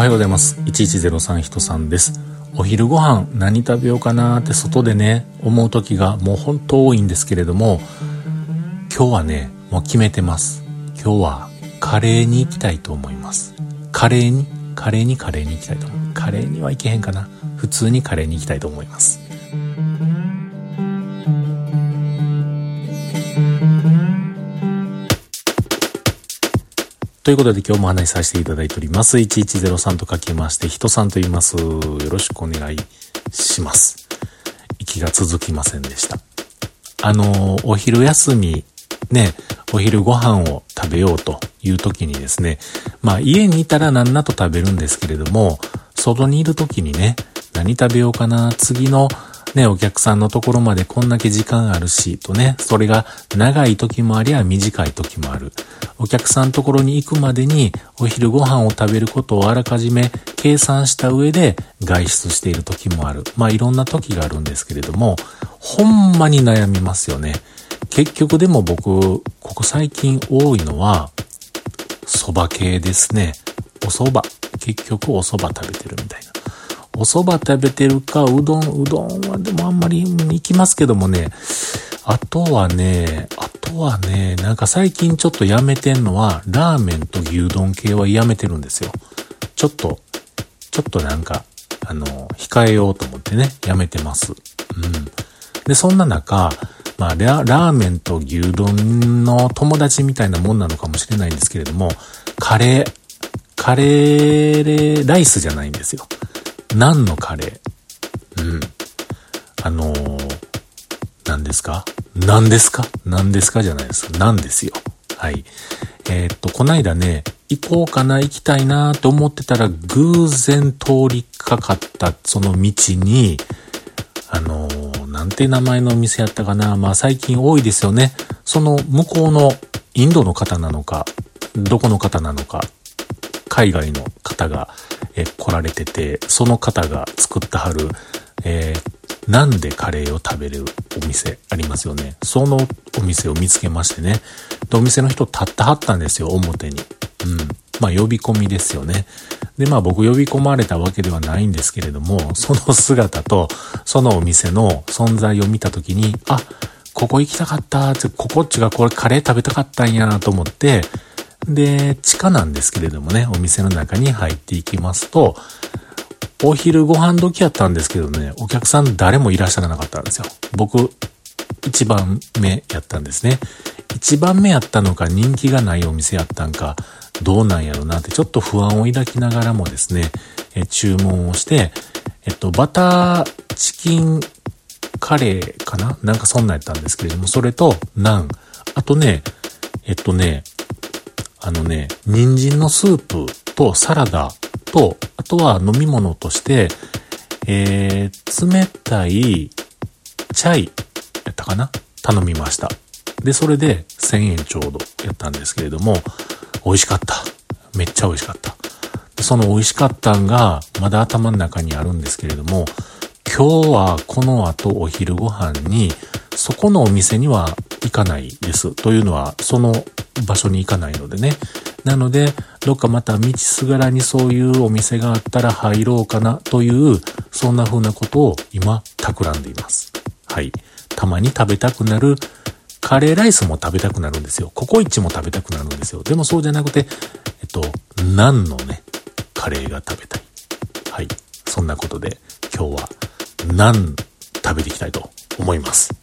はようございます。1103人さんです。お昼ご飯何食べようかなって外でね、思う時がもう本当多いんですけれども、今日はね、もう決めてます。今日はカレーに行きたいと思います。カレーに、カレーにカレーに行きたいと思う。カレーには行けへんかな。普通にカレーに行きたいと思います。ということで今日もお話しさせていただいております。1103と書きまして、人さんと言います。よろしくお願いします。息が続きませんでした。あの、お昼休み、ね、お昼ご飯を食べようという時にですね、まあ家にいたら何なと食べるんですけれども、外にいる時にね、何食べようかな、次のね、お客さんのところまでこんだけ時間あるし、とね、それが長い時もありゃ短い時もある。お客さんのところに行くまでにお昼ご飯を食べることをあらかじめ計算した上で外出している時もある。まあいろんな時があるんですけれども、ほんまに悩みますよね。結局でも僕、ここ最近多いのは、蕎麦系ですね。お蕎麦。結局お蕎麦食べてるみたいな。お蕎麦食べてるか、うどん、うどんはでもあんまり行きますけどもね、あとはね、あとはね、なんか最近ちょっとやめてんのは、ラーメンと牛丼系はやめてるんですよ。ちょっと、ちょっとなんか、あの、控えようと思ってね、やめてます。うん。で、そんな中、まあラ、ラーメンと牛丼の友達みたいなもんなのかもしれないんですけれども、カレー、カレーライスじゃないんですよ。ナンのカレー？うん。あのー、何ですか？何ですか？何ですかじゃないですか。何ですよ。はい。えー、っと、こないだね、行こうかな、行きたいなと思ってたら、偶然通りかかったその道に、あのー、なんて名前のお店やったかな？まあ最近多いですよね。その向こうのインドの方なのか、どこの方なのか、海外の方が、え来られてて、その方が作ってはる、えー、なんでカレーを食べるお店ありますよね。そのお店を見つけましてね。で、お店の人立ってはったんですよ、表に。うん。まあ、呼び込みですよね。で、まあ僕呼び込まれたわけではないんですけれども、その姿と、そのお店の存在を見たときに、あ、ここ行きたかったって、ここっちがこれカレー食べたかったんやなと思って、で、地下なんですけれどもね、お店の中に入っていきますと、お昼ご飯時やったんですけどね、お客さん誰もいらっしゃらなかったんですよ。僕、一番目やったんですね。一番目やったのか人気がないお店やったんか、どうなんやろなってちょっと不安を抱きながらもですね、え注文をして、えっと、バターチキンカレーかな？なんかそんなんやったんですけれども、それとナン。あとね、えっとね、あのね、人参のスープとサラダと、あとは飲み物として、えー、冷たいチャイやったかな？頼みました。で、それで1000円ちょうどやったんですけれども、美味しかった。めっちゃ美味しかった。でその美味しかったんが、まだ頭の中にあるんですけれども、今日はこの後お昼ご飯に、そこのお店には行かないです。というのは、その場所に行かないのでね。なので、どっかまた道すがらにそういうお店があったら入ろうかなという、そんな風なことを今、企んでいます。はい。たまに食べたくなる、カレーライスも食べたくなるんですよ。ココイチも食べたくなるんですよ。でもそうじゃなくて、えっと、ナンのね、カレーが食べたい。はい。そんなことで、今日は、ナン食べていきたいと思います。